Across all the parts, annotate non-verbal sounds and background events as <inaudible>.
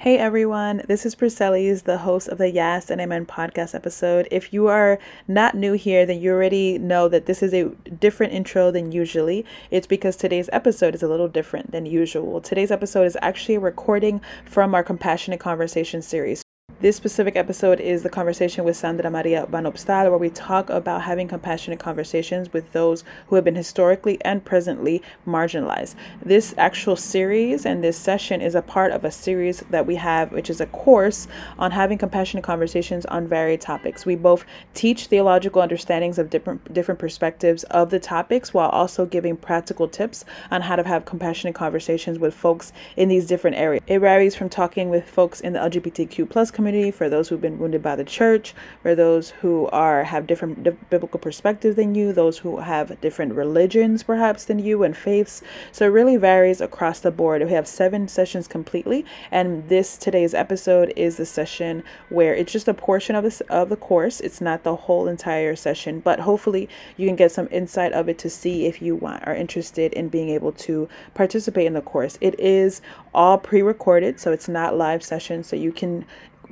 Hey everyone, this is Priscellis, the host of the Yes and Amen podcast episode. If you are not new here, then you already know that this is a different intro than usually. It's because today's episode is a little different than usual. Today's episode is actually a recording from our Compassionate Conversation series. This specific episode is the conversation with Sandra Maria Van Opstal, where we talk about having compassionate conversations with those who have been historically and presently marginalized. This actual series and this session is a part of a series that we have, which is a course on having compassionate conversations on varied topics. We both teach theological understandings of different different perspectives of the topics while also giving practical tips on how to have compassionate conversations with folks in these different areas. It varies from talking with folks in the LGBTQ plus community community, for those who've been wounded by the church, for those who are have different biblical perspectives than you, those who have different religions perhaps than you and faiths. So it really varies across the board. We have seven sessions completely, and this today's episode is the session where it's just a portion of this of the course. It's not the whole entire session, but hopefully you can get some insight of it to see if you want are interested in being able to participate in the course. It is all pre-recorded, so it's not live session, so you can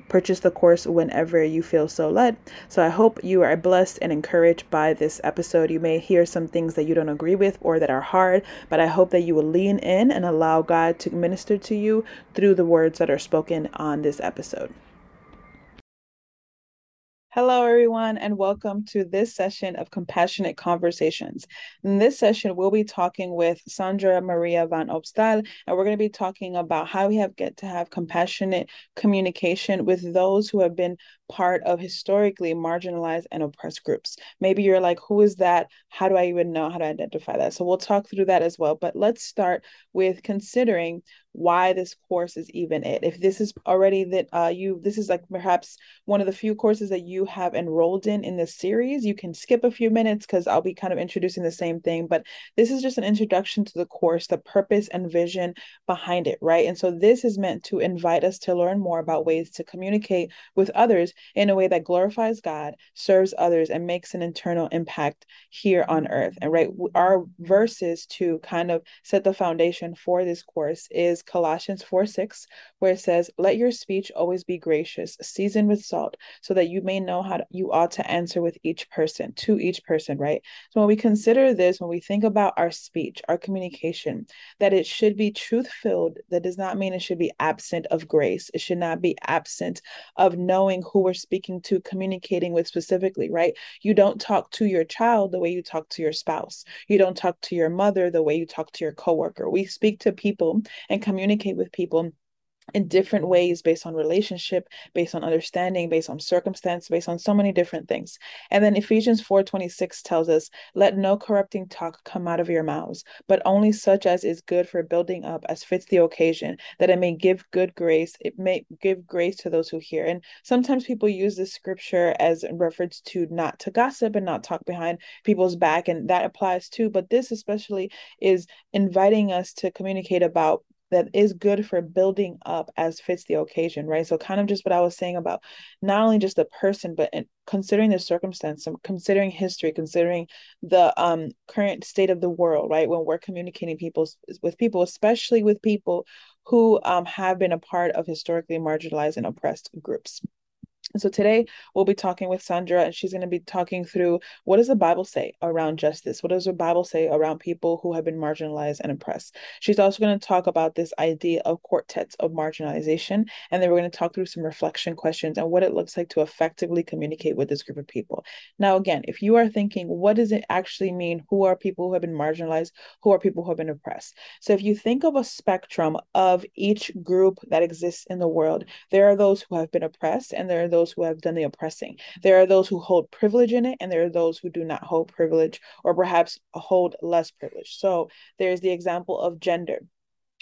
purchase the course whenever you feel so led. So I hope you are blessed and encouraged by this episode. You may hear some things that you don't agree with or that are hard, but I hope that you will lean in and allow God to minister to you through the words that are spoken on this episode. Hello, everyone, and welcome to this session of Compassionate Conversations. In this session, we'll be talking with Sandra Maria Van Opstal, and we're going to be talking about how we have get to have compassionate communication with those who have been part of historically marginalized and oppressed groups. Maybe you're like, who is that? How do I even know how to identify that? So we'll talk through that as well. But let's start with considering why this course is even it. If this is already that uh, you, this is like perhaps one of the few courses that you have enrolled in in this series, you can skip a few minutes because I'll be kind of introducing the same thing. But this is just an introduction to the course, the purpose and vision behind it, right? And so this is meant to invite us to learn more about ways to communicate with others in a way that glorifies God, serves others, and makes an internal impact here on earth. And right, our verses to kind of set the foundation for this course is Colossians 4 6, where it says, Let your speech always be gracious, seasoned with salt, so that you may know how you ought to answer with each person, to each person, right? So when we consider this, when we think about our speech, our communication, that it should be truth filled, that does not mean it should be absent of grace. It should not be absent of knowing who we're speaking to, communicating with specifically, right? You don't talk to your child the way you talk to your spouse. You don't talk to your mother the way you talk to your coworker. We speak to people and communicate with people in different ways based on relationship based on understanding based on circumstance based on so many different things. And then ephesians 4.26 tells us let no corrupting talk come out of your mouths but only such as is good for building up as fits the occasion that it may give good grace it may give grace to those who hear. And sometimes people use this scripture as reference to not to gossip and not talk behind people's back and that applies too but this especially is inviting us to communicate about that is good for building up as fits the occasion, right? So, kind of just what I was saying about not only just the person, but considering the circumstance, considering history, considering the um, current state of the world, right? When we're communicating people with people, especially with people who um, have been a part of historically marginalized and oppressed groups. So today we'll be talking with Sandra and she's going to be talking through what does the Bible say around justice? What does the Bible say around people who have been marginalized and oppressed? She's also going to talk about this idea of quartets of marginalization and then we're going to talk through some reflection questions and what it looks like to effectively communicate with this group of people. Now again, if you are thinking what does it actually mean? Who are people who have been marginalized? Who are people who have been oppressed? So if you think of a spectrum of each group that exists in the world, there are those who have been oppressed and there are those those who have done the oppressing. There are those who hold privilege in it, and there are those who do not hold privilege or perhaps hold less privilege. So there's the example of gender.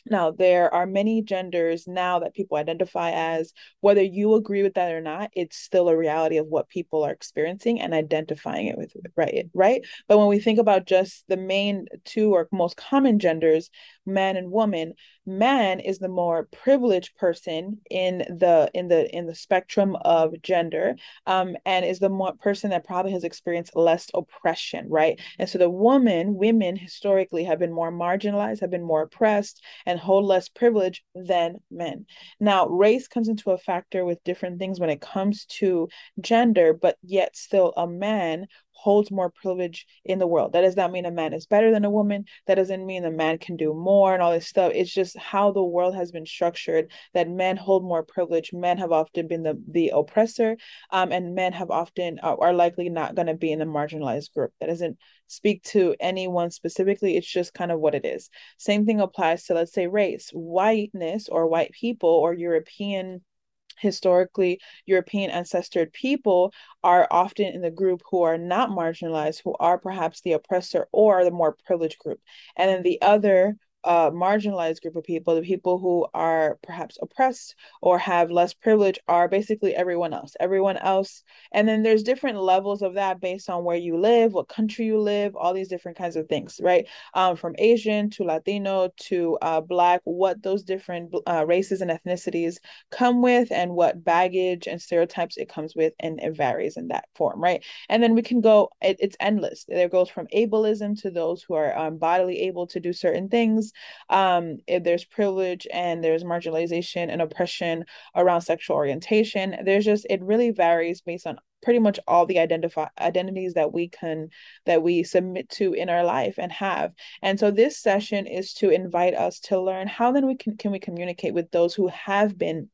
Now, there are many genders now that people identify as, whether you agree with that or not, it's still a reality of what people are experiencing and identifying it with, right? Right. But when we think about just the main two or most common genders, man and woman, man is the more privileged person in the in the in the spectrum of gender um, and is the more person that probably has experienced less oppression right? And so the woman women historically have been more marginalized have been more oppressed and hold less privilege than men. Now race comes into a factor with different things when it comes to gender but yet still a man holds more privilege in the world. That does not mean a man is better than a woman. That doesn't mean a man can do more and all this stuff. It's just how the world has been structured that men hold more privilege. Men have often been the, the oppressor, um, and men have often uh, are likely not going to be in the marginalized group. That doesn't speak to anyone specifically. It's just kind of what it is. Same thing applies to, let's say, race, whiteness or white people or European historically European ancestor people are often in the group who are not marginalized, who are perhaps the oppressor or the more privileged group. And then the other uh, marginalized group of people, the people who are perhaps oppressed or have less privilege, are basically everyone else. Everyone else. And then there's different levels of that based on where you live, what country you live, all these different kinds of things, right? Um, from Asian to Latino to uh, Black, what those different uh, races and ethnicities come with, and what baggage and stereotypes it comes with, and it varies in that form, right? And then we can go, it, it's endless. There goes from ableism to those who are um, bodily able to do certain things um, if there's privilege and there's marginalization and oppression around sexual orientation there's just it really varies based on pretty much all the identify identities that we can that we submit to in our life and have. And so this session is to invite us to learn how then we can can we communicate with those who have been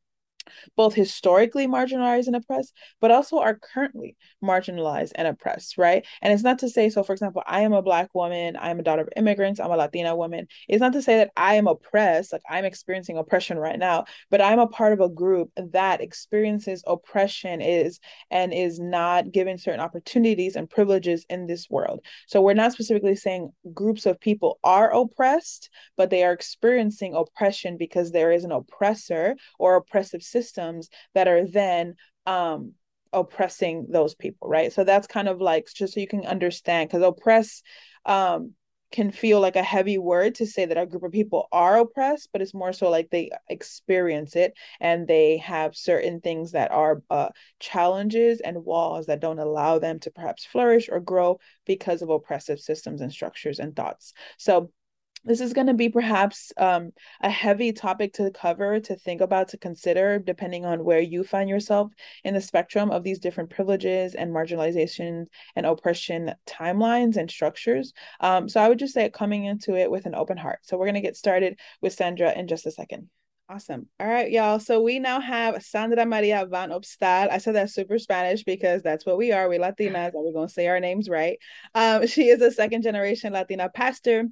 both historically marginalized and oppressed, but also are currently marginalized and oppressed, right? And it's not to say, so for example, I am a Black woman, I'm a daughter of immigrants, I'm a Latina woman. It's not to say that I am oppressed, like I'm experiencing oppression right now, but I'm a part of a group that experiences oppression is and is not given certain opportunities and privileges in this world. So we're not specifically saying groups of people are oppressed, but they are experiencing oppression because there is an oppressor or oppressive systems that are then um oppressing those people right so that's kind of like just so you can understand because oppress um can feel like a heavy word to say that a group of people are oppressed, but it's more so like they experience it and they have certain things that are uh, challenges and walls that don't allow them to perhaps flourish or grow because of oppressive systems and structures and thoughts. So this is going to be perhaps um, a heavy topic to cover, to think about, to consider, depending on where you find yourself in the spectrum of these different privileges and marginalization and oppression timelines and structures. Um, so I would just say coming into it with an open heart. So we're going to get started with Sandra in just a second. Awesome. All right, y'all. So we now have Sandra Maria Van Opstal. I said that super Spanish because that's what we are. We Latinas, and we're going to say our names right. Um, she is a second generation Latina pastor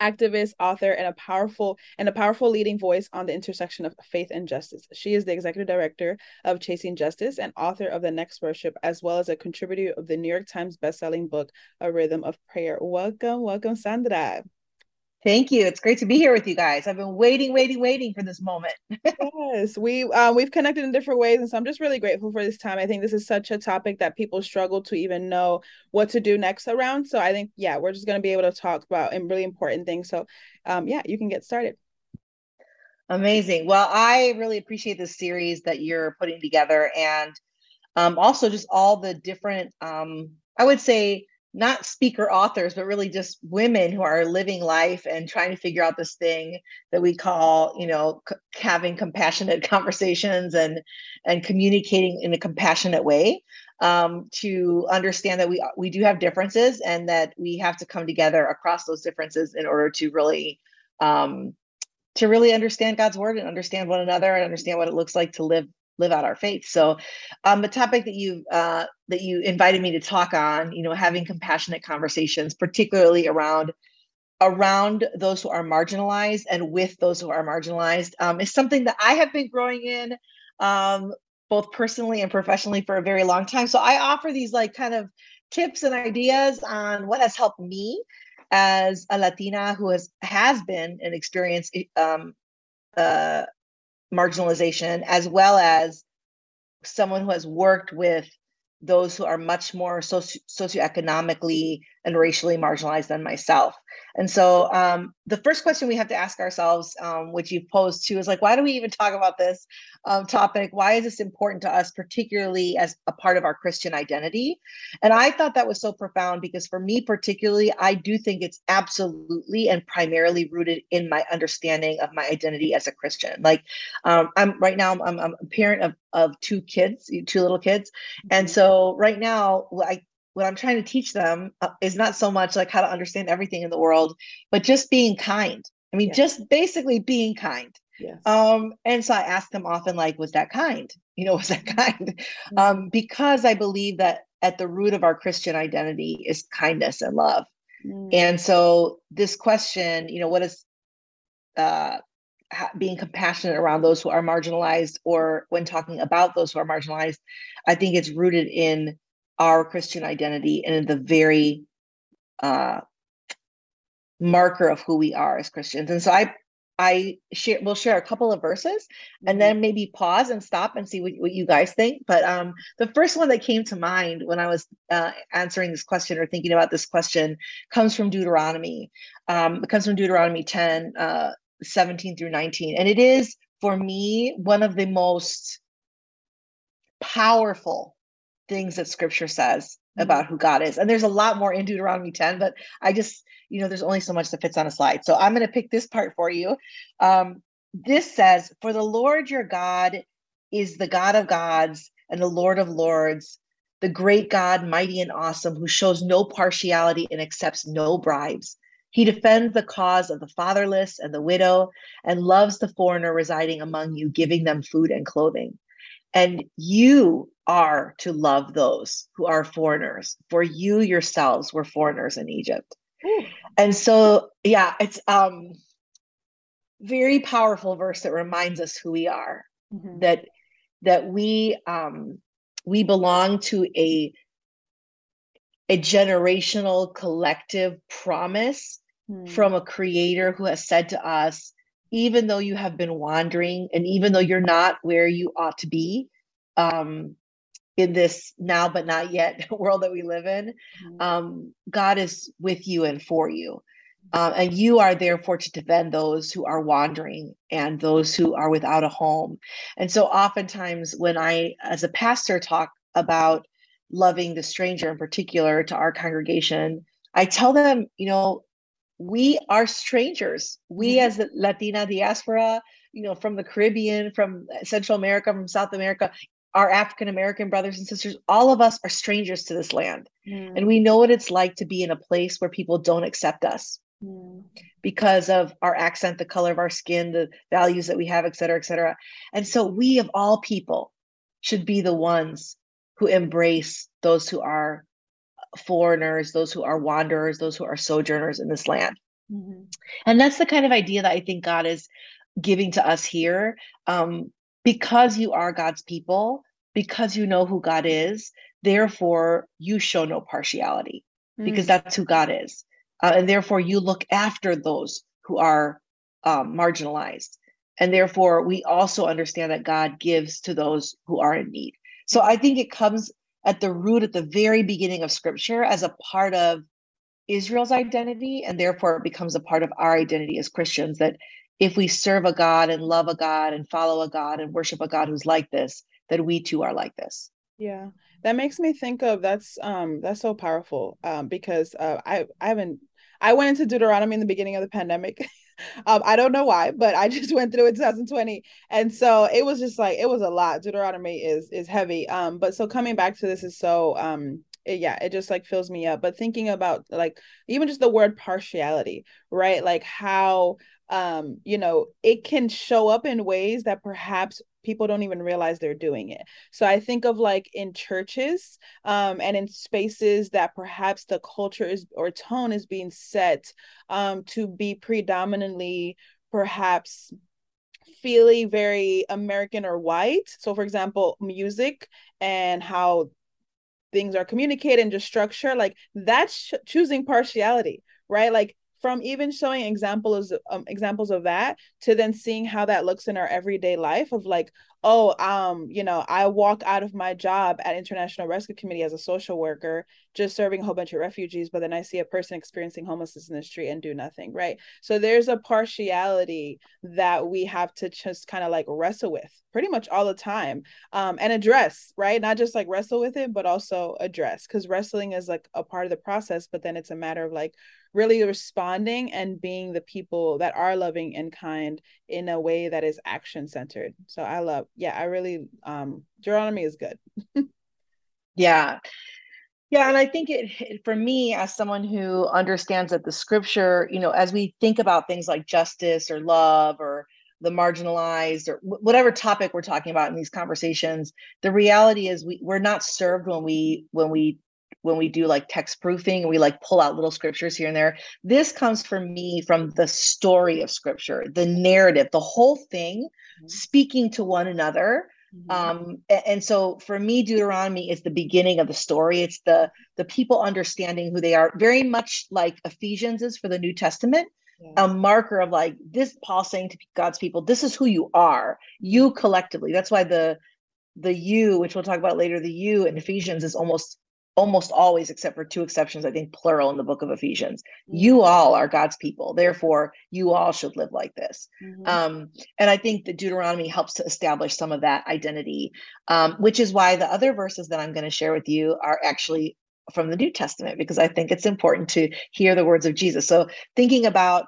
activist, author, and a powerful and a powerful leading voice on the intersection of faith and justice. She is the executive director of Chasing Justice and author of The Next Worship, as well as a contributor of the New York Times bestselling book, A Rhythm of Prayer. Welcome, welcome, Sandra. Thank you. It's great to be here with you guys. I've been waiting, waiting, waiting for this moment. <laughs> yes, we uh, we've connected in different ways, and so I'm just really grateful for this time. I think this is such a topic that people struggle to even know what to do next around. So I think yeah, we're just going to be able to talk about and really important things. So um, yeah, you can get started. Amazing. Well, I really appreciate this series that you're putting together, and um, also just all the different, um, I would say, not speaker authors, but really just women who are living life and trying to figure out this thing that we call, you know, c- having compassionate <laughs> conversations and and communicating in a compassionate way um, to understand that we we do have differences and that we have to come together across those differences in order to really um, to really understand God's word and understand one another and understand what it looks like to live live out our faith. So, um, the topic that you uh, that you invited me to talk on, you know, having compassionate conversations, particularly around around those who are marginalized and with those who are marginalized, um, is something that I have been growing in, um, both personally and professionally, for a very long time. So, I offer these like kind of tips and ideas on what has helped me as a Latina who has has been and experienced um, uh, marginalization, as well as someone who has worked with those who are much more socio- socioeconomically and racially marginalized than myself. And so um, the first question we have to ask ourselves, um, which you've posed to, is like, why do we even talk about this um, topic? Why is this important to us, particularly as a part of our Christian identity? And I thought that was so profound because for me, particularly, I do think it's absolutely and primarily rooted in my understanding of my identity as a Christian. Like, um, I'm right now, I'm, I'm a parent of of two kids, two little kids, and mm-hmm. So right now, I what I'm trying to teach them uh, is not so much like how to understand everything in the world, but just being kind. I mean, yes. just basically being kind. Yes. Um, and so I ask them often, like, was that kind? <laughs> You know, was that kind? Mm-hmm. Um, because I believe that at the root of our Christian identity is kindness and love. Mm-hmm. And so this question, you know, what is uh, being compassionate around those who are marginalized or when talking about those who are marginalized, I think it's rooted in our Christian identity and the very uh, marker of who we are as Christians. And so I I share we'll share a couple of verses and mm-hmm. then maybe pause and stop and see what, what you guys think. But um, the first one that came to mind when I was uh, answering this question or thinking about this question comes from Deuteronomy. Um, it comes from Deuteronomy 10, uh, 17 through 19. And it is for me one of the most powerful things that scripture says mm-hmm. about who God is. And there's a lot more in Deuteronomy 10, but I just, you know, there's only so much that fits on a slide. So I'm going to pick this part for you. Um, this says, For the Lord your God is the God of gods and the Lord of lords, the great God, mighty and awesome, who shows no partiality and accepts no bribes. He defends the cause of the fatherless and the widow and loves the foreigner residing among you, giving them food and clothing. And you are to love those who are foreigners, for you yourselves were foreigners in Egypt. Ooh. And so, yeah, it's um very powerful verse that reminds us who we are. Mm-hmm. That that we um we belong to a a generational collective promise mm. from a creator who has said to us even though you have been wandering and even though you're not where you ought to be um, in this now but not yet <laughs> world that we live in mm-hmm. um, god is with you and for you uh, and you are therefore to defend those who are wandering and those who are without a home and so oftentimes when i as a pastor talk about loving the stranger in particular to our congregation i tell them you know we are strangers. We mm-hmm. as the Latina diaspora, you know, from the Caribbean, from Central America, from South America, our African American brothers and sisters, all of us are strangers to this land. Mm. And we know what it's like to be in a place where people don't accept us mm. because of our accent, the color of our skin, the values that we have, et cetera, et cetera. And so we, of all people, should be the ones who embrace those who are foreigners, those who are wanderers, those who are sojourners in this land. Mm-hmm. And that's the kind of idea that I think God is giving to us here. Um, because you are God's people, because you know who God is, therefore you show no partiality mm-hmm. because that's who God is. Uh, and therefore you look after those who are um, marginalized. And therefore we also understand that God gives to those who are in need. So I think it comes at the root at the very beginning of scripture as a part of Israel's identity and therefore it becomes a part of our identity as Christians that if we serve a God and love a God and follow a God and worship a God who's like this that we too are like this. Yeah. That makes me think of that's um that's so powerful um because uh I I haven't I went into Deuteronomy in the beginning of the pandemic <laughs> um, I don't know why, but I <laughs> just went through it 2020, and so it was just like it was a lot. Deuteronomy is is heavy. Um, but so coming back to this is so um it, yeah it just like fills me up but thinking about like even just the word partiality right like how um you know it can show up in ways that perhaps people don't even realize they're doing it. So i think of like in churches um, and in spaces that perhaps the culture is or tone is being set um, to be predominantly perhaps feely very american or white. So for example music and how things are communicated and just structure like that's choosing partiality right? Like from even showing examples um, examples of that to then seeing how that looks in our everyday life of like oh um you know i walk out of my job at international rescue committee as a social worker just serving a whole bunch of refugees but then i see a person experiencing homelessness in the street and do nothing right? So there's a partiality that we have to just kind of like wrestle with pretty much all the time um and address right? Not just like wrestle with it but also address because wrestling is like a part of the process but then it's a matter of like really responding and being the people that are loving and kind in a way that is action centered. So I love, yeah, I really, um, Deuteronomy is good. <laughs> yeah. Yeah, and I think it for me as someone who understands that the scripture, you know, as we think about things like justice or love or the marginalized or whatever topic we're talking about in these conversations, the reality is we we're not served when we when we when we do like text proofing we like pull out little scriptures here and there this comes from me from the story of scripture the narrative the whole thing mm-hmm. speaking to one another mm-hmm. um and so for me deuteronomy is the beginning of the story it's the the people understanding who they are very much like ephesians is for the new testament yeah. a marker of like this paul saying to god's people this is who you are you collectively that's why the the you which we'll talk about later the you in ephesians is almost almost always, except for two exceptions, I think plural in the book of Ephesians. Mm-hmm. You all are God's people. Therefore, you all should live like this. Mm-hmm. Um, and I think that Deuteronomy helps to establish some of that identity, um, which is why the other verses that I'm going to share with you are actually from the New Testament, because I think it's important to hear the words of Jesus. So, thinking about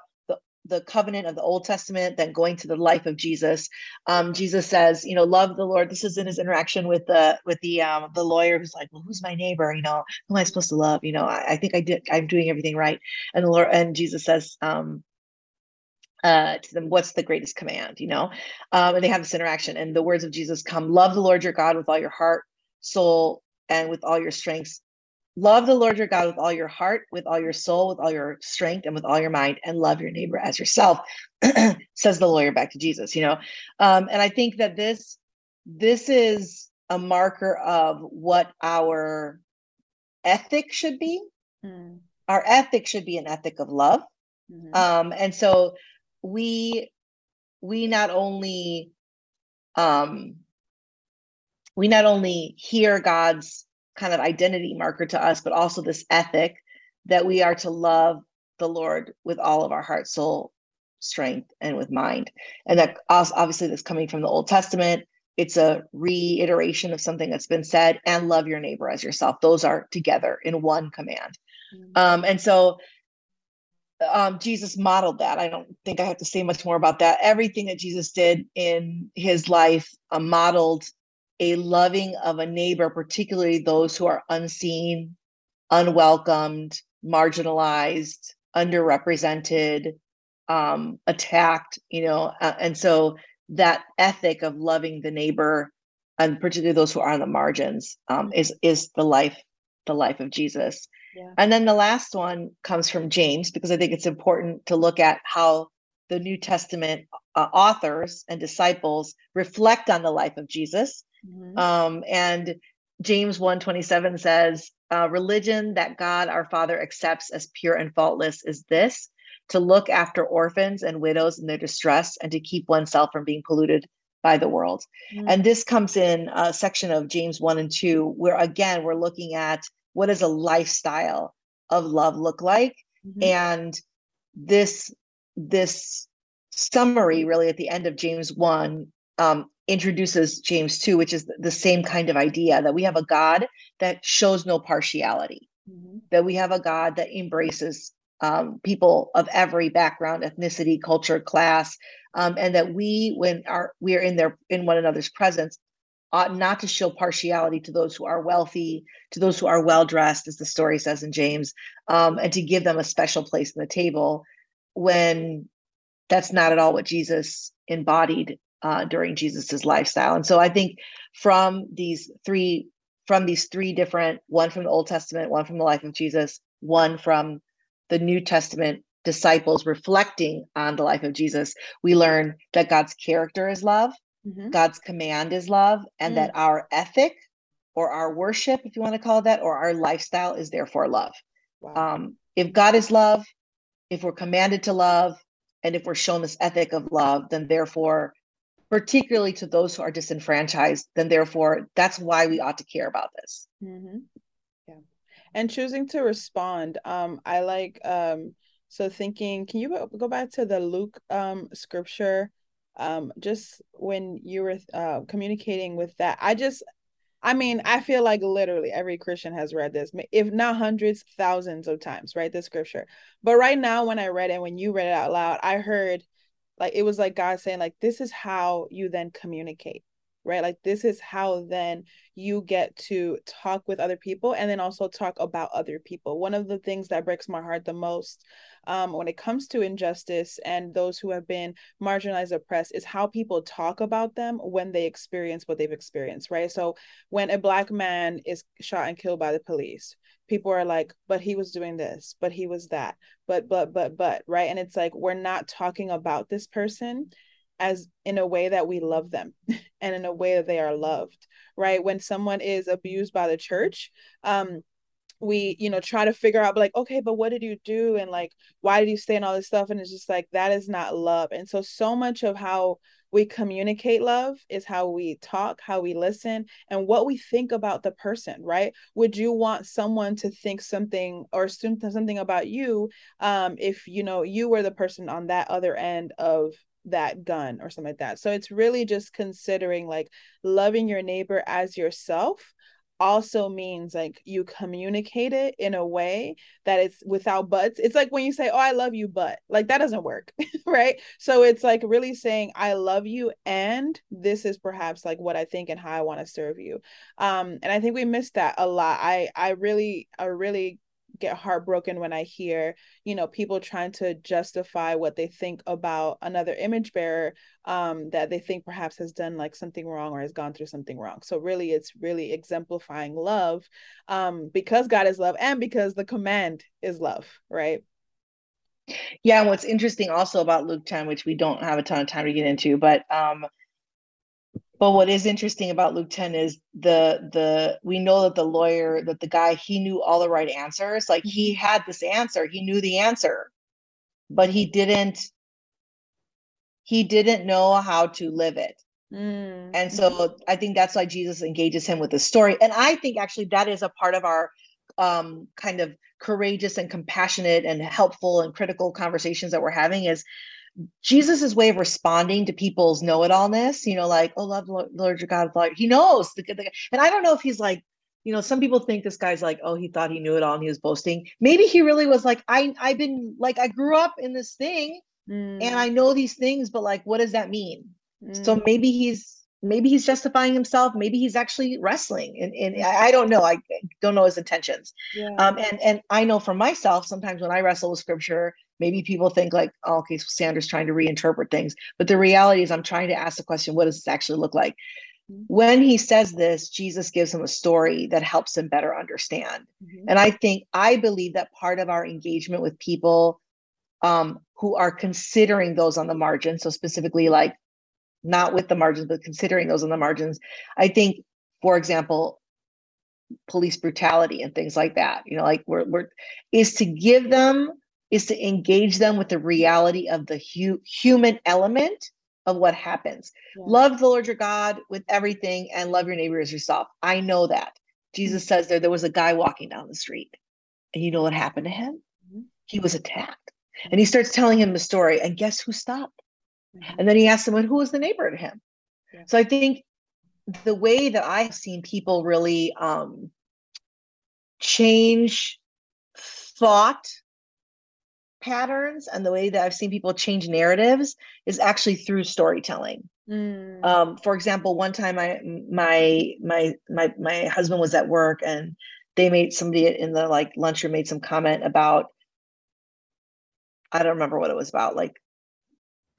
the covenant of the Old Testament, then going to the life of Jesus. Um, Jesus says, you know, love the Lord. This is in his interaction with the with the um, the lawyer who's like, well, who's my neighbor? You know, who am I supposed to love? You know, I, I think I did. I'm doing everything right. And the Lord and Jesus says, um, uh, to them, what's the greatest command? You know, um, and they have this interaction, and the words of Jesus come: love the Lord your God with all your heart, soul, and with all your strengths Love the Lord your God with all your heart, with all your soul, with all your strength, and with all your mind, and love your neighbor as yourself, <clears throat> says the lawyer back to Jesus, you know. Um, and I think that this this is a marker of what our ethic should be. Mm. Our ethic should be an ethic of love. Mm-hmm. Um, and so we we not only um we not only hear God's kind of identity marker to us, but also this ethic that we are to love the Lord with all of our heart, soul, strength, and with mind. And that obviously that's coming from the Old Testament. It's a reiteration of something that's been said, and love your neighbor as yourself. Those are together in one command. Mm-hmm. Um, and so um, Jesus modeled that. I don't think I have to say much more about that. Everything that Jesus did in his life uh, modeled a loving of a neighbor, particularly those who are unseen, unwelcomed, marginalized, underrepresented, um, attacked, you know, uh, and so that ethic of loving the neighbor and particularly those who are on the margins um, is is the life the life of Jesus. Yeah. And then the last one comes from James because I think it's important to look at how the New Testament uh, authors and disciples reflect on the life of Jesus Mm-hmm. Um, and James 127 says, uh, religion that God our Father accepts as pure and faultless is this to look after orphans and widows in their distress and to keep oneself from being polluted by the world. Mm-hmm. And this comes in a section of James 1 and 2, where again, we're looking at what does a lifestyle of love look like? Mm-hmm. And this, this summary really at the end of James 1 um, introduces James 2, which is the same kind of idea that we have a God that shows no partiality, mm-hmm. that we have a God that embraces um, people of every background, ethnicity, culture, class, um, and that we, when our we are in their in one another's presence, ought not to show partiality to those who are wealthy, to those who are well dressed, as the story says in James, um, and to give them a special place in the table when that's not at all what Jesus embodied uh, during Jesus's lifestyle. And so I think from these three from these three different one from the Old Testament, one from the life of Jesus, one from the New Testament disciples reflecting on the life of Jesus, we learn that God's character is love, mm-hmm. God's command is love, and mm that our ethic or our worship, if you want to call it that, or our lifestyle is therefore love. Wow. Um, if God is love, if we're commanded to love and if we're shown this ethic of love then therefore particularly to those who are disenfranchised then therefore that's why we ought to care about this mm-hmm. yeah and choosing to respond um i like um so thinking can you go back to the luke um scripture um just when you were uh communicating with that i just I mean, I feel like literally every Christian has read this, if not hundreds, thousands of times, right? The scripture. But right now, when I read it, when you read it out loud, I heard like it was like God saying, like, this is how you then communicate, right? Like, this is how then you get to talk with other people and then also talk about other people. One of the things that breaks my heart the most um, when it comes to injustice and those who have been marginalized, oppressed, is how people talk about them when they experience what they've experienced, right? So when a Black man is shot and killed by the police, people are like, but he was doing this, but he was that, but, but, but, but, right? And it's like, we're not talking about this person as in a way that we love them <laughs> and in a way that they are loved right? When someone is abused by the church um we you know try to figure out like okay but what did you do? And like why did you stay and all this stuff? And it's just like that is not love. And so so much of how we communicate love is how we talk how we listen and what we think about the person right would you want someone to think something or assume something about you um if you know you were the person on that other end of that gun or something like that. So it's really just considering like loving your neighbor as yourself also means like you communicate it in a way that it's without buts. It's like when you say, Oh, I love you, but like that doesn't work. <laughs> right. So it's like really saying, I love you, and this is perhaps like what I think and how I want to serve you. Um, and I think we miss that a lot. I I really I really get heartbroken when I hear, you know, people trying to justify what they think about another image bearer um, that they think perhaps has done like something wrong or has gone through something wrong. So really, it's really exemplifying love um, because God is love and because the command is love, right? Yeah, and what's interesting also about Luke 10, which we don't have a ton of time to get into, but um, but what is interesting about Luke 10 is the the we know that the lawyer, that the guy, he knew all the right answers. Like he mm-hmm. had this answer, he knew the answer, but he didn't he didn't know how to live it. Mm. And so. I think that's why Jesus engages him with the story. And I think actually that is a part of our um, kind of courageous and compassionate and helpful and critical conversations that we're having is Jesus's way of responding to people's know-it-allness, you know, like, oh, love the Lord your God, Lord. He knows. The, the, and I don't know if he's like, you know, some people think this guy's like, oh, he thought he knew it all and he was boasting. Maybe he really was like, I, I've been like, I grew up in this thing mm. and I know these things, but like, what does that mean? Mm. So maybe he's maybe he's justifying himself maybe he's actually wrestling and, and I, don't know i don't know his intentions yeah. um, and and i know for myself sometimes when i wrestle with scripture maybe people think like oh, okay so sandra's trying to reinterpret things but the reality is i'm trying to ask the question what does this actually look like mm-hmm. when he says this jesus gives him a story that helps him better understand mm-hmm. and i think i believe that part of our engagement with people um, who are considering those on the margin so specifically like not with the margins, but considering those on the margins. I think, for example, police brutality and things like that, you know, like we're, we're is to give them, is to engage them with the reality of the hu- human element of what happens. Yeah. Love the Lord your God with everything and love your neighbor as yourself. I know that. Jesus mm-hmm. says there, there was a guy walking down the street. And you know what happened to him? Mm-hmm. He was attacked. And he starts telling him the story. And guess who stopped? Mm-hmm. And then he asked someone who was the neighbor to him. Yeah. So I think the way that I've seen people really um, change thought patterns and the way that I've seen people change narratives is actually through storytelling. Mm. Um, for example, one time I my my my my husband was at work and they made somebody in the like lunchroom made some comment about I don't remember what it was about, like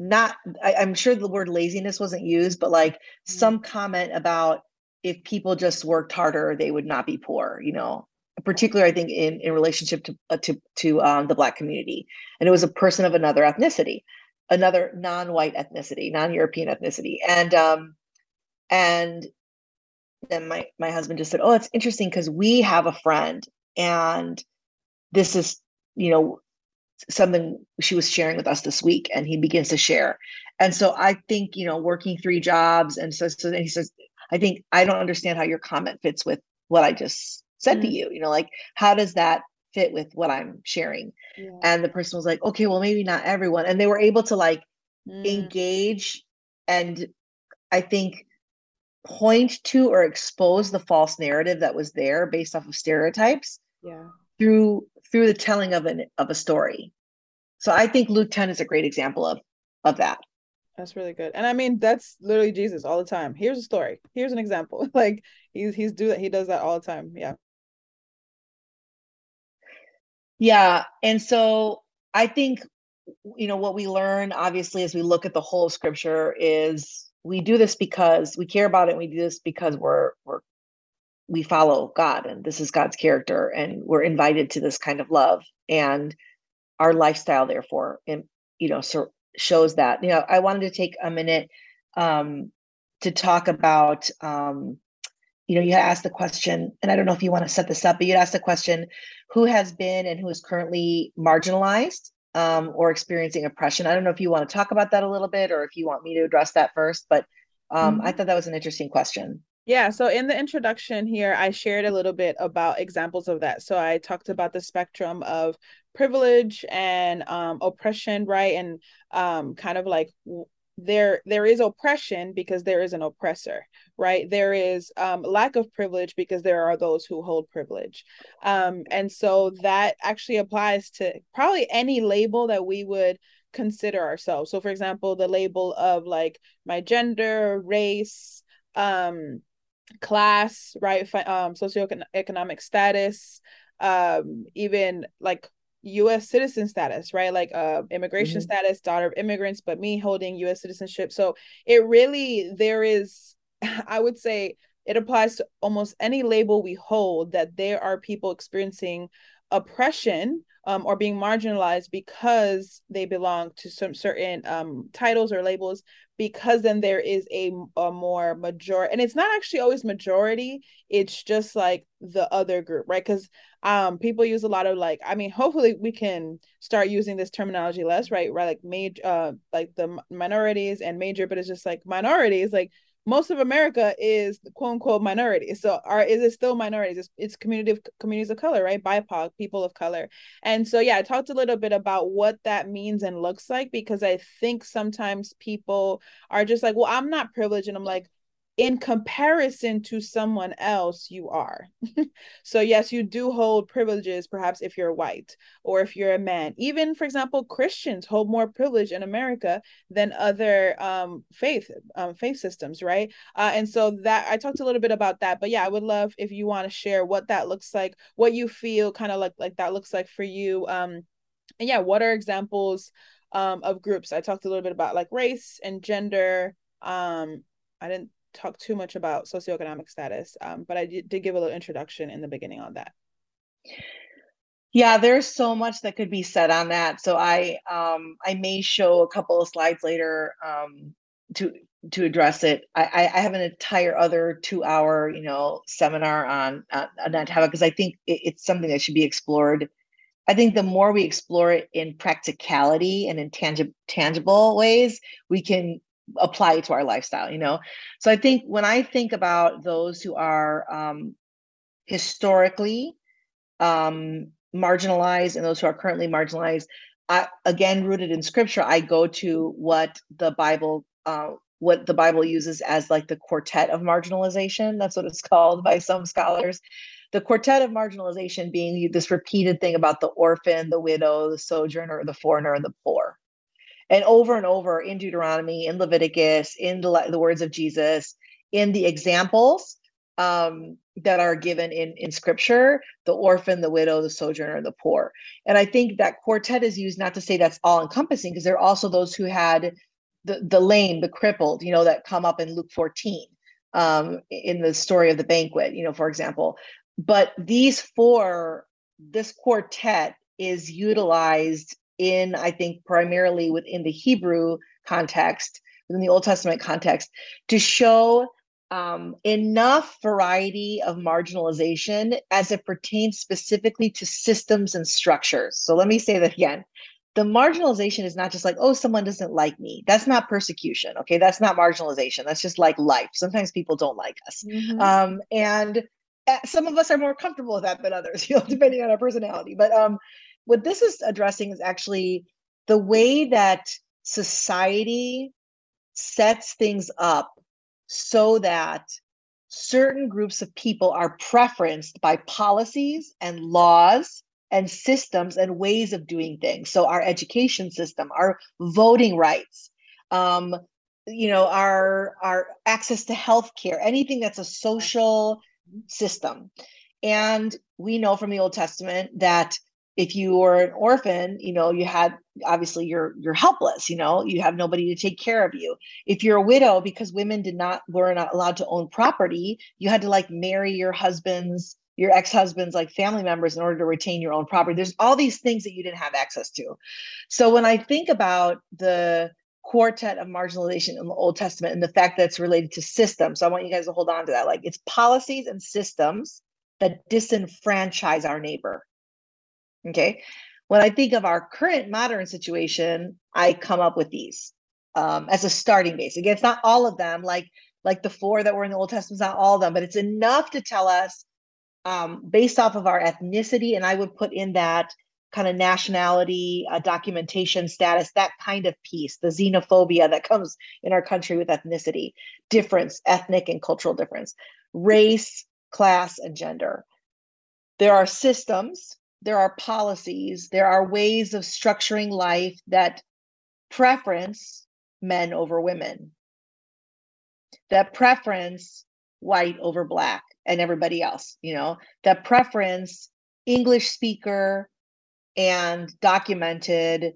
not I, am sure the word laziness wasn't used but like mm-hmm. some comment about if people just worked harder they would not be poor you know particularly i think in in relationship to uh, to to um, the black community. And it was a person of another ethnicity another non-white ethnicity non-european ethnicity. And um and then my my husband just said oh it's interesting because we have a friend and this is you know something she was sharing with us this week and he begins to share. And so i think you know working three jobs and so, so and he says i think i don't understand how your comment fits with what i just said mm-hmm. to you you know like how does that fit with what i'm sharing? Yeah. and the person was like okay well maybe not everyone. And they were able to like mm. engage and i think point to or expose the false narrative that was there based off of stereotypes yeah. through through the telling of an of a story. So i think luke 10 is a great example of of that. That's really good. And i mean that's literally jesus all the time. Here's a story. Here's an example. <laughs> Like he's he's do that. He does that all the time. Yeah yeah and so i think you know what we learn obviously as we look at the whole scripture is we do this because we care about it we do this because we're we're we follow god and this is god's character and we're invited to this kind of love and our lifestyle therefore and you know so shows that. You know i wanted to take a minute um to talk about um you know you asked the question and i don't know if you want to set this up but you asked the question who has been and who is currently marginalized um, or experiencing oppression. I don't know if you want to talk about that a little bit or if you want me to address that first, but um, mm-hmm. I thought that was an interesting question. Yeah, so in the introduction here, I shared a little bit about examples of that. So I talked about the spectrum of privilege and um, oppression, right? And um, kind of like there there is oppression because there is an oppressor right? There is um, lack of privilege because there are those who hold privilege. Um, and so that actually applies to probably any label that we would consider ourselves. So for example the label of like my gender race um class right? Um socioeconomic status um even like US citizen status, right? Like uh immigration mm-hmm. status, daughter of immigrants, but me holding US citizenship. So it really there is <laughs> I would say it applies to almost any label we hold that there are people experiencing oppression um, or being marginalized because they belong to some certain um, titles or labels because then there is a, a more majority and it's not actually always majority it's just like the other group right? Because um people use a lot of like i mean hopefully we can start using this terminology less right? Right like major uh like the minorities and major but it's just like minorities like most of America is quote unquote minority. So are is it still minorities? It's, it's community of communities of color, right? BIPOC, people of color. And so yeah, I talked a little bit about what that means and looks like because I think sometimes people are just like, well, I'm not privileged. And I'm like, in comparison to someone else you are. <laughs> So yes you do hold privileges perhaps if you're white or if you're a man. Even for example christians hold more privilege in america than other um, faith um, faith systems right? Uh, and so that i talked a little bit about that but yeah i would love if you want to share what that looks like what you feel kind of like like that looks like for you um and yeah what are examples um, of groups? I talked a little bit about like race and gender. Um I didn't talk too much about socioeconomic status, um, but I did, give a little introduction in the beginning on that. Yeah, there's so much that could be said on that. So I um, I may show a couple of slides later um, to to address it. I, I have an entire other two hour you know seminar on on, on that topic because I think it, it's something that should be explored. I think the more we explore it in practicality and in tangible tangible ways, we can apply it to our lifestyle you know? So i think when i think about those who are um, historically um, marginalized and those who are currently marginalized I, again rooted in scripture i go to what the bible uh, what the bible uses as like the quartet of marginalization. That's what it's <laughs> called by some scholars. The quartet of marginalization being this repeated thing about the orphan the widow the sojourner the foreigner and the poor and over and over in Deuteronomy, in Leviticus, in the, the words of Jesus, in the examples um, that are given in, in scripture the orphan, the widow, the sojourner, the poor. And I think that quartet is used not to say that's all encompassing, because there are also those who had the, the lame, the crippled, you know, that come up in Luke 14 um, in the story of the banquet, you know, for example. But these four, this quartet is utilized in, I think, primarily within the Hebrew context, within the Old Testament context, to show um, enough variety of marginalization as it pertains specifically to systems and structures. So let me say that again. The marginalization is not just like, oh, someone doesn't like me. That's not persecution. Okay. That's not marginalization. That's just like life. Sometimes people don't like us. Mm-hmm. Um, and uh, some of us are more comfortable with that than others, <laughs> you know, depending on our personality. But um, what this is addressing is actually the way that society sets things up so that certain groups of people are preferenced by policies and laws and systems and ways of doing things. So our education system, our voting rights, um, you know, our our access to healthcare, anything that's a social system. And we know from the Old Testament that if you were an orphan you know you had obviously you're you're helpless you know you have nobody to take care of you. If you're a widow because women did not were not allowed to own property you had to like marry your husband's your ex-husband's like family members in order to retain your own property. There's all these things that you didn't have access to. So when i think about the quartet of marginalization in the old testament and the fact that it's related to systems so i want you guys to hold on to that. Like it's policies and systems that disenfranchise our neighbor Okay. When I think of our current modern situation, I come up with these um, as a starting base. Again, it's not all of them, like like the four that were in the Old Testament, not all of them, but it's enough to tell us um, based off of our ethnicity. And I would put in that kind of nationality, uh, documentation status, that kind of piece, the xenophobia that comes in our country with ethnicity, difference, ethnic and cultural difference, race, class, and gender. There are systems there are policies, there are ways of structuring life that preference men over women, that preference white over black and everybody else, you know, that preference English speaker and documented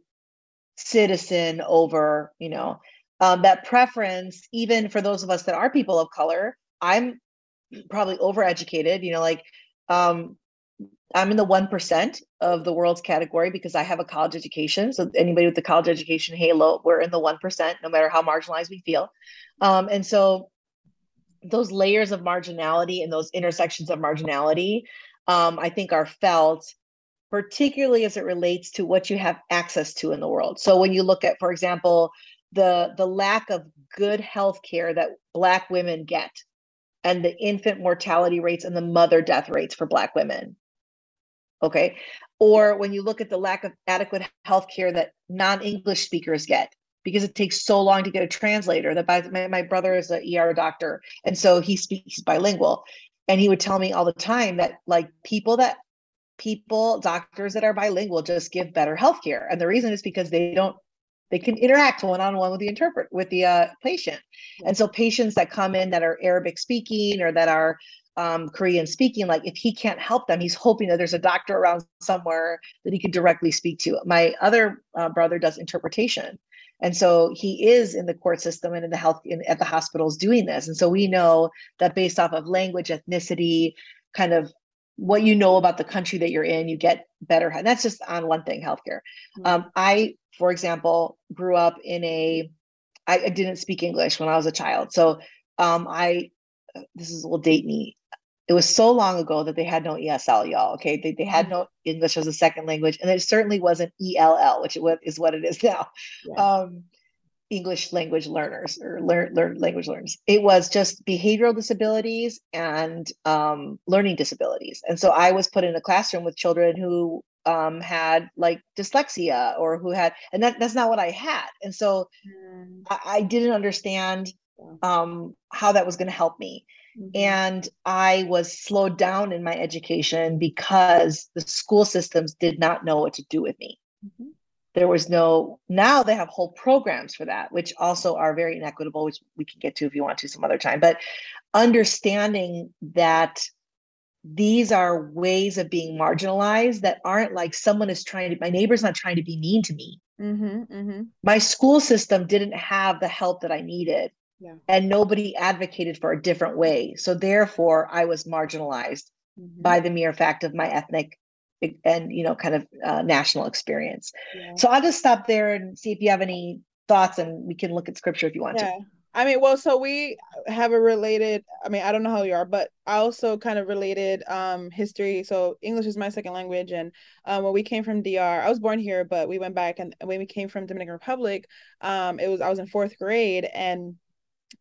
citizen over, you know, um, that preference, even for those of us that are people of color, I'm probably overeducated, you know, like um, I'm in the 1% of the world's category because I have a college education. So anybody with the college education halo, we're in the 1%, no matter how marginalized we feel. Um, and so those layers of marginality and those intersections of marginality, um, I think are felt particularly as it relates to what you have access to in the world. So when you look at, for example, the the lack of good health care that black women get and the infant mortality rates and the mother death rates for black women Okay. Or when you look at the lack of adequate health care that non English speakers get, because it takes so long to get a translator. That by, my, my brother is an ER doctor, and so he speaks bilingual. And he would tell me all the time that like people that people, doctors that are bilingual just give better health care. And the reason is because they don't they can interact one-on-one with the interpret with the uh, patient and so patients that come in that are arabic speaking or that are um, Korean speaking, like if he can't help them, he's hoping that there's a doctor around somewhere that he could directly speak to. My other uh, brother does interpretation. And so he is in the court system and in the health in, at the hospitals doing this. And so we know that based off of language, ethnicity, kind of what you know about the country that you're in, you get better. And that's just on one thing, healthcare. Mm-hmm. Um, I, for example, grew up in a. I, I didn't speak English when I was a child. So um, I, this is will date me it was so long ago that they had no ESL, y'all. Okay, they, they had mm-hmm. no English as a second language, and it certainly wasn't ELL, which is what it is <laughs> now. Yeah. Um, English language learners or learn, learn language learners. It was just behavioral disabilities and um, learning disabilities, and so I was put in a classroom with children who um, had like dyslexia or who had, and that that's not what I had, and so mm. I, I, didn't understand um, how that was going to help me. Mm-hmm. And I was slowed down in my education because the school systems did not know what to do with me. Mm-hmm. There was no, now they have whole programs for that, which also are very inequitable, which we can get to if you want to some other time. But understanding that these are ways of being marginalized that aren't like someone is trying to, my neighbor's not trying to be mean to me. Mm-hmm, mm-hmm. My school system didn't have the help that I needed yeah. and nobody advocated for a different way so therefore i was marginalized mm-hmm. by the mere fact of my ethnic and you know kind of uh, national experience yeah. so i'll just stop there and see if you have any thoughts and we can look at scripture if you want yeah. to I mean, well, so we have a related, I mean, I don't know how you are, but I also kind of related um history. So English is my second language. And um when we came from DR, I was born here, but we went back and when we came from Dominican Republic, um, it was I was in fourth grade and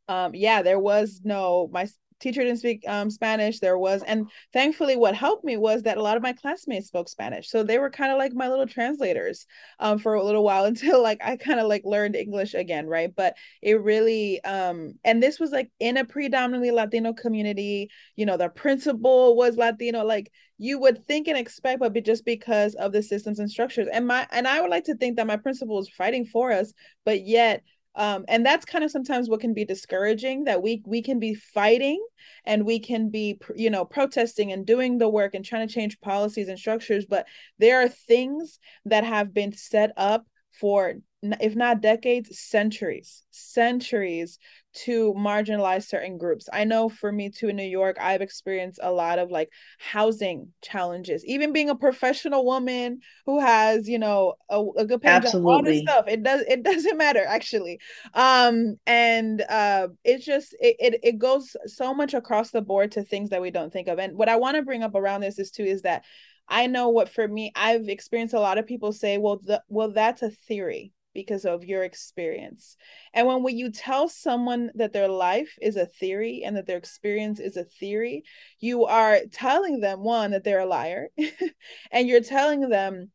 um yeah, there was no my teacher didn't speak um, Spanish. There was, and thankfully, what helped me was that a lot of my classmates spoke Spanish, so they were kind of like my little translators um, for a little while <laughs> until like I kind of like learned English again, right? But it really, um, and this was like in a predominantly Latino community. You know, the principal was Latino, like you would think and expect, but just because of the systems and structures, and my and I would like to think that my principal was fighting for us, but yet um, and that's kind of sometimes what can be discouraging that we we can be fighting and we can be you know protesting and doing the work and trying to change policies and structures but there are things that have been set up for if not decades centuries centuries to marginalize certain groups. I know for me too in New York, I've experienced a lot of like housing challenges. Even being a professional woman who has, you know, a, a good paying job, all this stuff. It does it <laughs> doesn't matter actually. Um and uh it's just it, it it goes so much across the board to things that we don't think of. And what I want to bring up around this is too is that I know what for me, I've experienced a lot of people say, well, the well, that's a theory because of your experience. And when, when you tell someone that their life is a theory and that their experience is a theory, you are telling them one that they're a liar <laughs> and you're telling them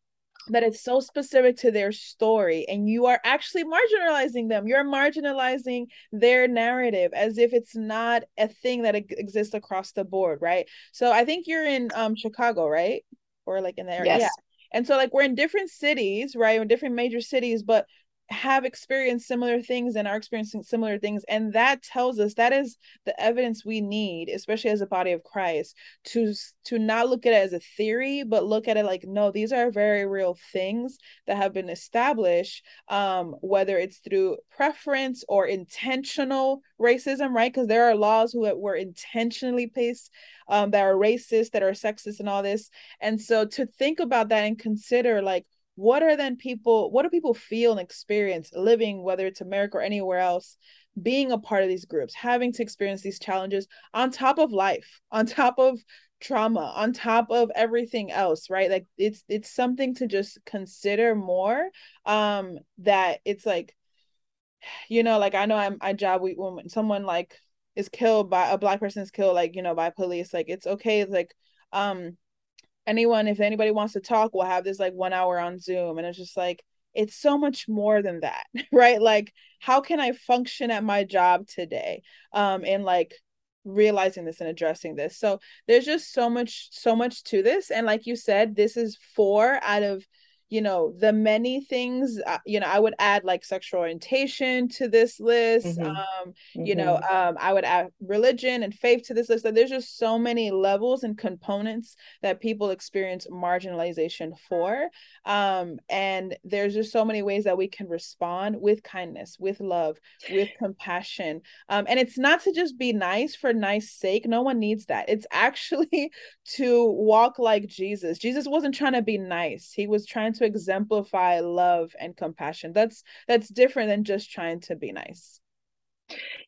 that it's so specific to their story and you are actually marginalizing them. You're marginalizing their narrative as if it's not a thing that exists across the board right? So i think you're in um chicago right or like in the area yes. yeah and so like we're in different cities, right? In different major cities, but have experienced similar things and are experiencing similar things. And that tells us that is the evidence we need especially as a body of christ to to not look at it as a theory but look at it like no these are very real things that have been established um whether it's through preference or intentional racism right? Because there are laws who were intentionally placed um that are racist that are sexist and all this. And so to think about that and consider like what are then people what do people feel and experience living whether it's america or anywhere else being a part of these groups having to experience these challenges on top of life <laughs> on top of trauma on top of everything else right? Like it's it's something to just consider more um that it's like you know like i know i'm i job we when someone like is killed by a black person is killed like you know by police like it's okay it's like um anyone if anybody wants to talk we'll have this like one hour on zoom. And it's just like it's so much more than that <laughs> right? Like how can i function at my job today um and like realizing this and addressing this? So there's just so much so much to this. And like you said this is four out of you know the many things uh, you know i would add like sexual orientation to this list mm-hmm. um mm-hmm. you know mm-hmm. um i would add religion and faith to this list that there's just so many levels and components that people experience marginalization for um and there's just so many ways that we can respond with kindness with love with compassion um and it's not to just be nice for nice sake no one needs that it's actually <laughs> to walk like jesus jesus wasn't trying to be nice he was trying to exemplify love and compassion. That's that's different than just trying to be nice.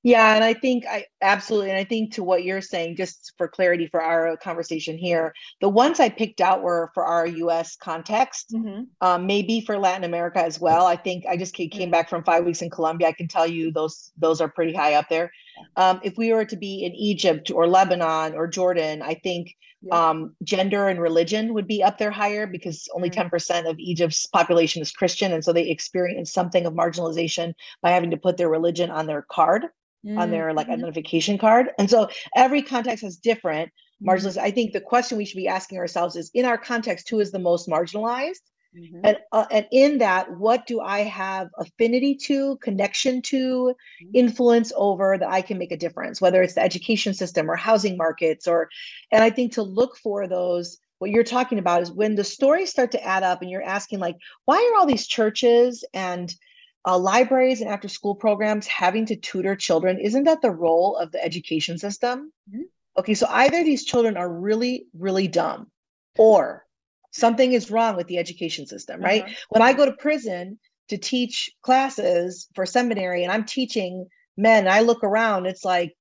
Yeah and i think i absolutely and i think to what you're saying just for clarity for our conversation here the ones i picked out were for our us context mm-hmm. um, maybe for latin america as well. I think i just came mm-hmm. back from five weeks in colombia. I can tell you those those are pretty high up there um, if we were to be in egypt or lebanon or jordan i think yeah. Um, gender and religion would be up there higher because only mm-hmm. 10% of Egypt's population is Christian. And so they experience something of marginalization by having to put their religion on their card, mm-hmm. on their like mm-hmm. identification card. And so every context is different. Mm-hmm. Marginalized. I think the question we should be asking ourselves is in our context, who is the most marginalized? Mm-hmm. And uh, and in that, what do I have affinity to, connection to, mm-hmm. influence over that I can make a difference, whether it's the education system or housing markets or and I think to look for those what you're talking about is when the stories start to add up and you're asking like why are all these churches and uh, libraries and after school programs having to tutor children isn't that the role of the education system mm-hmm. okay so either these children are really really dumb or something is wrong with the education system, right? Uh-huh. When I go to prison to teach classes for seminary and I'm teaching men i look around it's like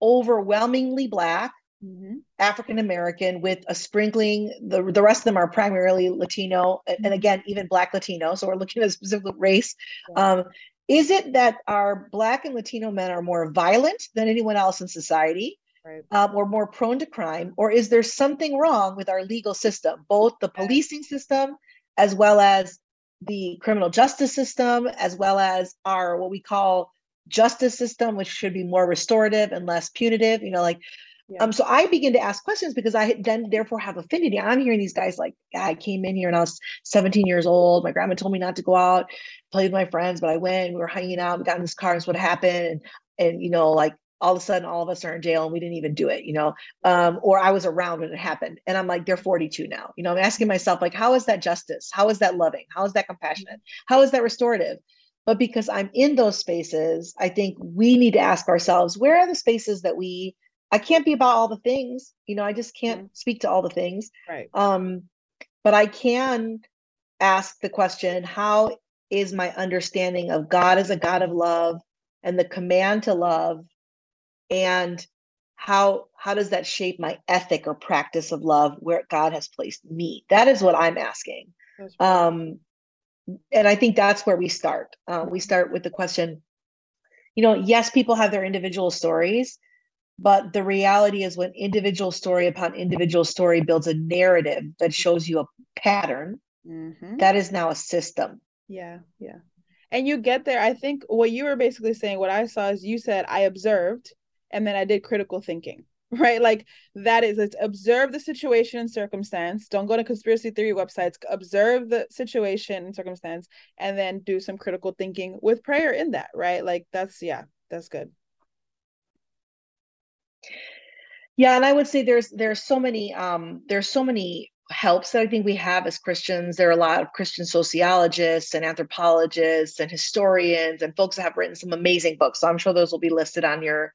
overwhelmingly black Mhm. african american with a sprinkling the, the rest of them are primarily latino and, and again even black latino so we're looking at a specific race Yeah. um, is it that our black and latino men are more violent than anyone else in society Right. um, or more prone to crime or is there something wrong with our legal system both the policing system as well as the criminal justice system as well as our what we call justice system which should be more restorative and less punitive you know like Yeah. um so i begin to ask questions because i then therefore have affinity i'm hearing these guys like yeah, i came in here and i was 17 years old my grandma told me not to go out play with my friends but i went we were hanging out we got in this car and this what happened and and you know like all of a sudden all of us are in jail and we didn't even do it you know? Um or i was around when it happened and i'm like they're 42 now you know? I'm asking myself like how is that justice? How is that loving? How is that compassionate? How is that restorative? But because i'm in those spaces i think we need to ask ourselves where are the spaces that we i can't be about all the things you know? I just can't speak to all the things. Right. um but i can ask the question how is my understanding of god as a god of love and the command to love and how how does that shape my ethic or practice of love where god has placed me? That is what i'm asking. Um and i think that's where we start. Uh, we start with the question you know yes people have their individual stories but the reality is when individual story upon individual story builds a narrative that shows you a pattern Mhm. that is now a system. Yeah, yeah. And you get there, I think what you were basically saying, what I saw is you said I observed and then I did critical thinking, <laughs> right? Like that is it's observe the situation and circumstance. Don't go to conspiracy theory websites. Observe the situation and circumstance and then do some critical thinking with prayer in that, right? Like that's yeah, that's good. yeah and i would say there's there's so many um there's so many helps that i think we have as christians there are a lot of christian sociologists and anthropologists and historians and folks that have written some amazing books so i'm sure those will be listed on your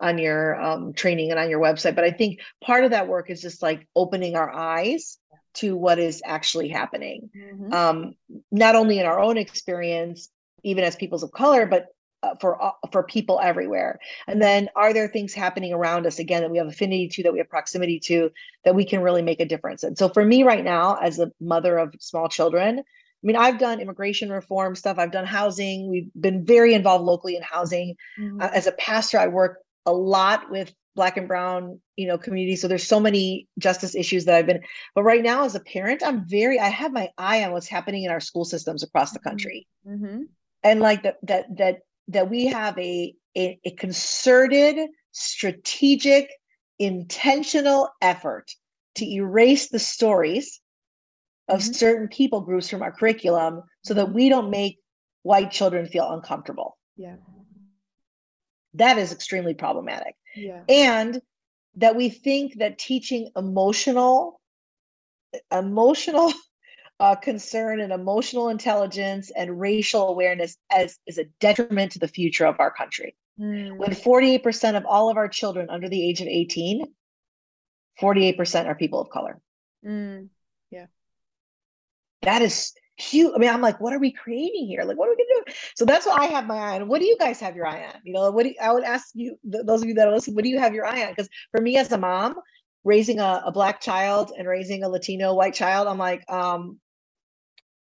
on your um, training and on your website but i think part of that work is just like opening our eyes to what is actually happening Mhm. um, not only in our own experience, even as peoples of color, but uh, for uh, for people everywhere. And then, are there things happening around us again that we have affinity to, that we have proximity to, that we can really make a difference? And so, for me right now, as a mother of small children, I mean, I've done immigration reform stuff. I've done housing. We've been very involved locally in housing. Mhm. Uh, as a pastor, I work a lot with black and brown you know communities so there's so many justice issues that i've been but right now as a parent i'm very i have my eye on what's happening in our school systems across the country Mhm. and like that that that that we have a a, a concerted strategic intentional effort to erase the stories of Mhm. certain people groups from our curriculum so that we don't make white children feel uncomfortable Yeah. That is extremely problematic Yeah. and that we think that teaching emotional emotional <laughs> uh, concern and emotional intelligence and racial awareness as is a detriment to the future of our country Mm. when 48% of all of our children under the age of 18 48% are people of color Mm. that is huge i mean i'm like what are we creating here like what are we gonna do so that's what i have my eye on what do you guys have your eye on you know what do you, i would ask you th- those of you that are listening what do you have your eye on because for me as a mom raising a, a black child and raising a latino white child i'm like um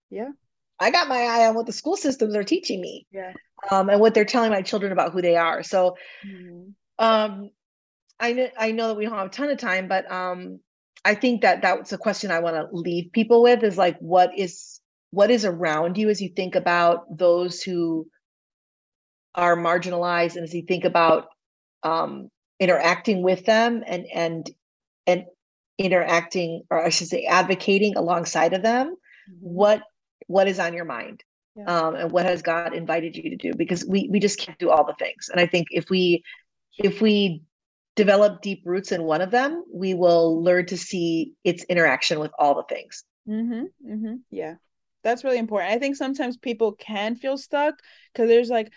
Yeah. i got my eye on what the school systems are teaching me Yeah. um and what they're telling my children about who they are so Mhm. um i know i know that we don't have a ton of time but um i think that that's a question i want to leave people with is like what is what is around you as you think about those who are marginalized and as you think about um interacting with them and and and interacting or i should say advocating alongside of them Mhm. what what is on your mind Yeah. um and what has god invited you to do because we we just can't do all the things and i think if we if we develop deep roots in one of them we will learn to see its interaction with all the things Mm-hmm. Mm-hmm. Yeah. That's really important. I think sometimes people can feel stuck because there's like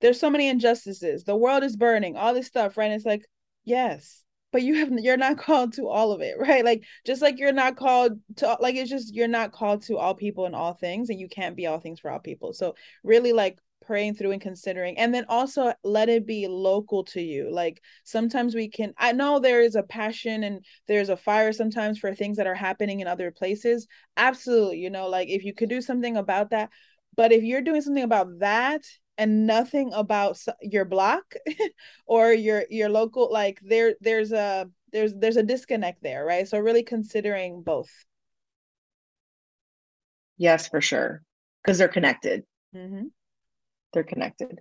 there's so many injustices. The world is burning, all this stuff, right? And it's like, yes, but you have you're not <laughs> called to all of it, right? Like just like you're not called to like it's just you're not called to all people and all things, and you can't be all things for all people. So really like praying through and considering and then also let it be local to you. Like sometimes we can i know there is a passion and there's a fire sometimes for things that are happening in other places. Absolutely you know like if you could do something about that but if you're doing something about that and nothing about your block <laughs> or your your local like there there's a there's there's a disconnect there right? So really considering both. Yes for sure because they're connected. Mm-hmm they're connected.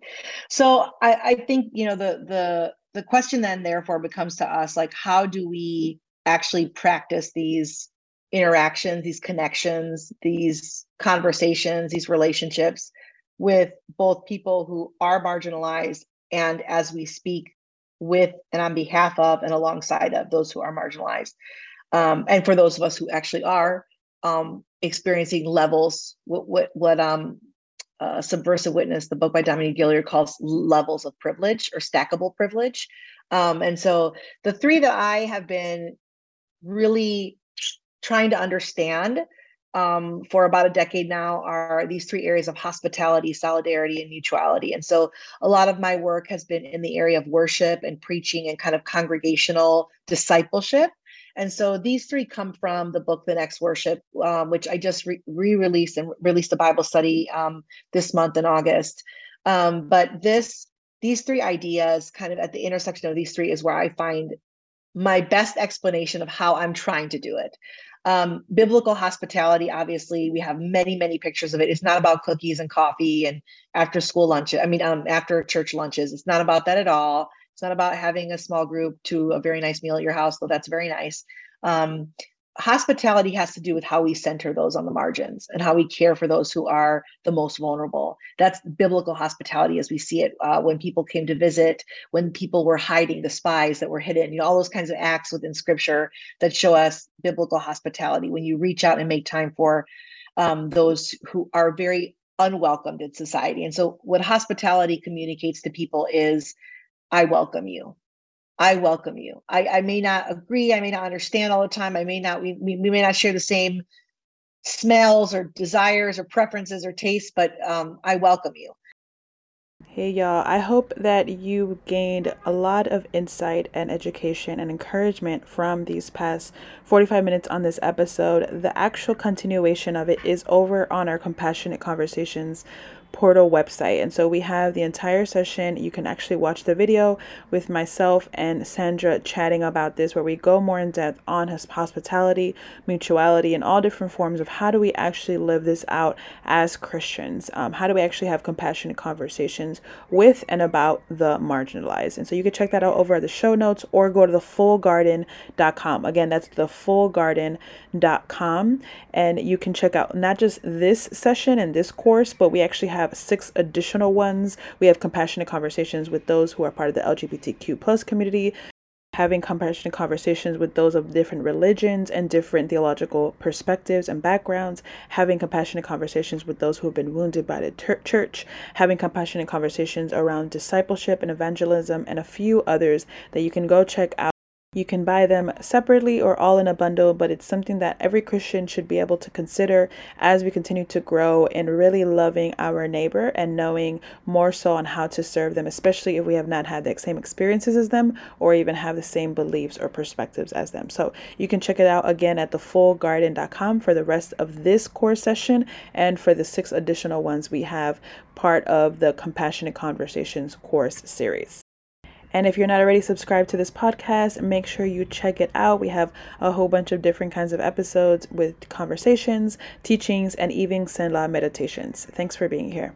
So I, I think you know the the the question then therefore becomes to us like how do we actually practice these interactions, these connections, these conversations, these relationships with both people who are marginalized and as we speak with and on behalf of and alongside of those who are marginalized. Um, and for those of us who actually are um, experiencing levels, what what what um uh, Subversive Witness, the book by Dominique Gilliard calls levels of privilege or stackable privilege. Um, and so the three that I have been really trying to understand um, for about a decade now are these three areas of hospitality, solidarity, and mutuality. And so a lot of my work has been in the area of worship and preaching and kind of congregational discipleship. And so these three come from the book, The Next Worship, um, which I just re released and released a Bible study um, this month in August. Um, but this, these three ideas, kind of at the intersection of these three, is where I find my best explanation of how I'm trying to do it. Um, biblical hospitality, obviously, we have many, many pictures of it. It's not about cookies and coffee and after school lunches. I mean, um, after church lunches. It's not about that at all. It's not about having a small group to a very nice meal at your house, though that's very nice. Um, hospitality has to do with how we center those on the margins and how we care for those who are the most vulnerable. That's biblical hospitality as we see it uh, when people came to visit, when people were hiding, the spies that were hidden, you know, all those kinds of acts within scripture that show us biblical hospitality. When you reach out and make time for um, those who are very unwelcomed in society. And so, what hospitality communicates to people is I welcome you. I welcome you. I, I may not agree. I may not understand all the time. I may not, we, we, we may not share the same smells or desires or preferences or tastes, but um, I welcome you. Hey y'all, I hope that you gained a lot of insight and education and encouragement from these past 45 minutes on this episode. The actual continuation of it is over on our Compassionate Conversations portal website. And so we have the entire session. You can actually watch the video with myself and Sandra chatting about this, where we go more in depth on hospitality, mutuality, and all different forms of how do we actually live this out as Christians? Um, how do we actually have compassionate conversations with and about the marginalized? And so you can check that out over at the show notes or go to thefullgarden.com. Again, that's thefullgarden.com. And you can check out not just this session and this course, but we actually have six additional ones. We have compassionate conversations with those who are part of the LGBTQ plus community, having compassionate conversations with those of different religions and different theological perspectives and backgrounds, having compassionate conversations with those who have been wounded by the ter- church, having compassionate conversations around discipleship and evangelism, and a few others that you can go check out you can buy them separately or all in a bundle, but it's something that every Christian should be able to consider as we continue to grow in really loving our neighbor and knowing more so on how to serve them, especially if we have not had the same experiences as them or even have the same beliefs or perspectives as them. So you can check it out again at thefullgarden.com for the rest of this course session and for the six additional ones we have part of the Compassionate Conversations course series. And if you're not already subscribed to this podcast, make sure you check it out. We have a whole bunch of different kinds of episodes with conversations, teachings, and even Selah meditations. Thanks for being here.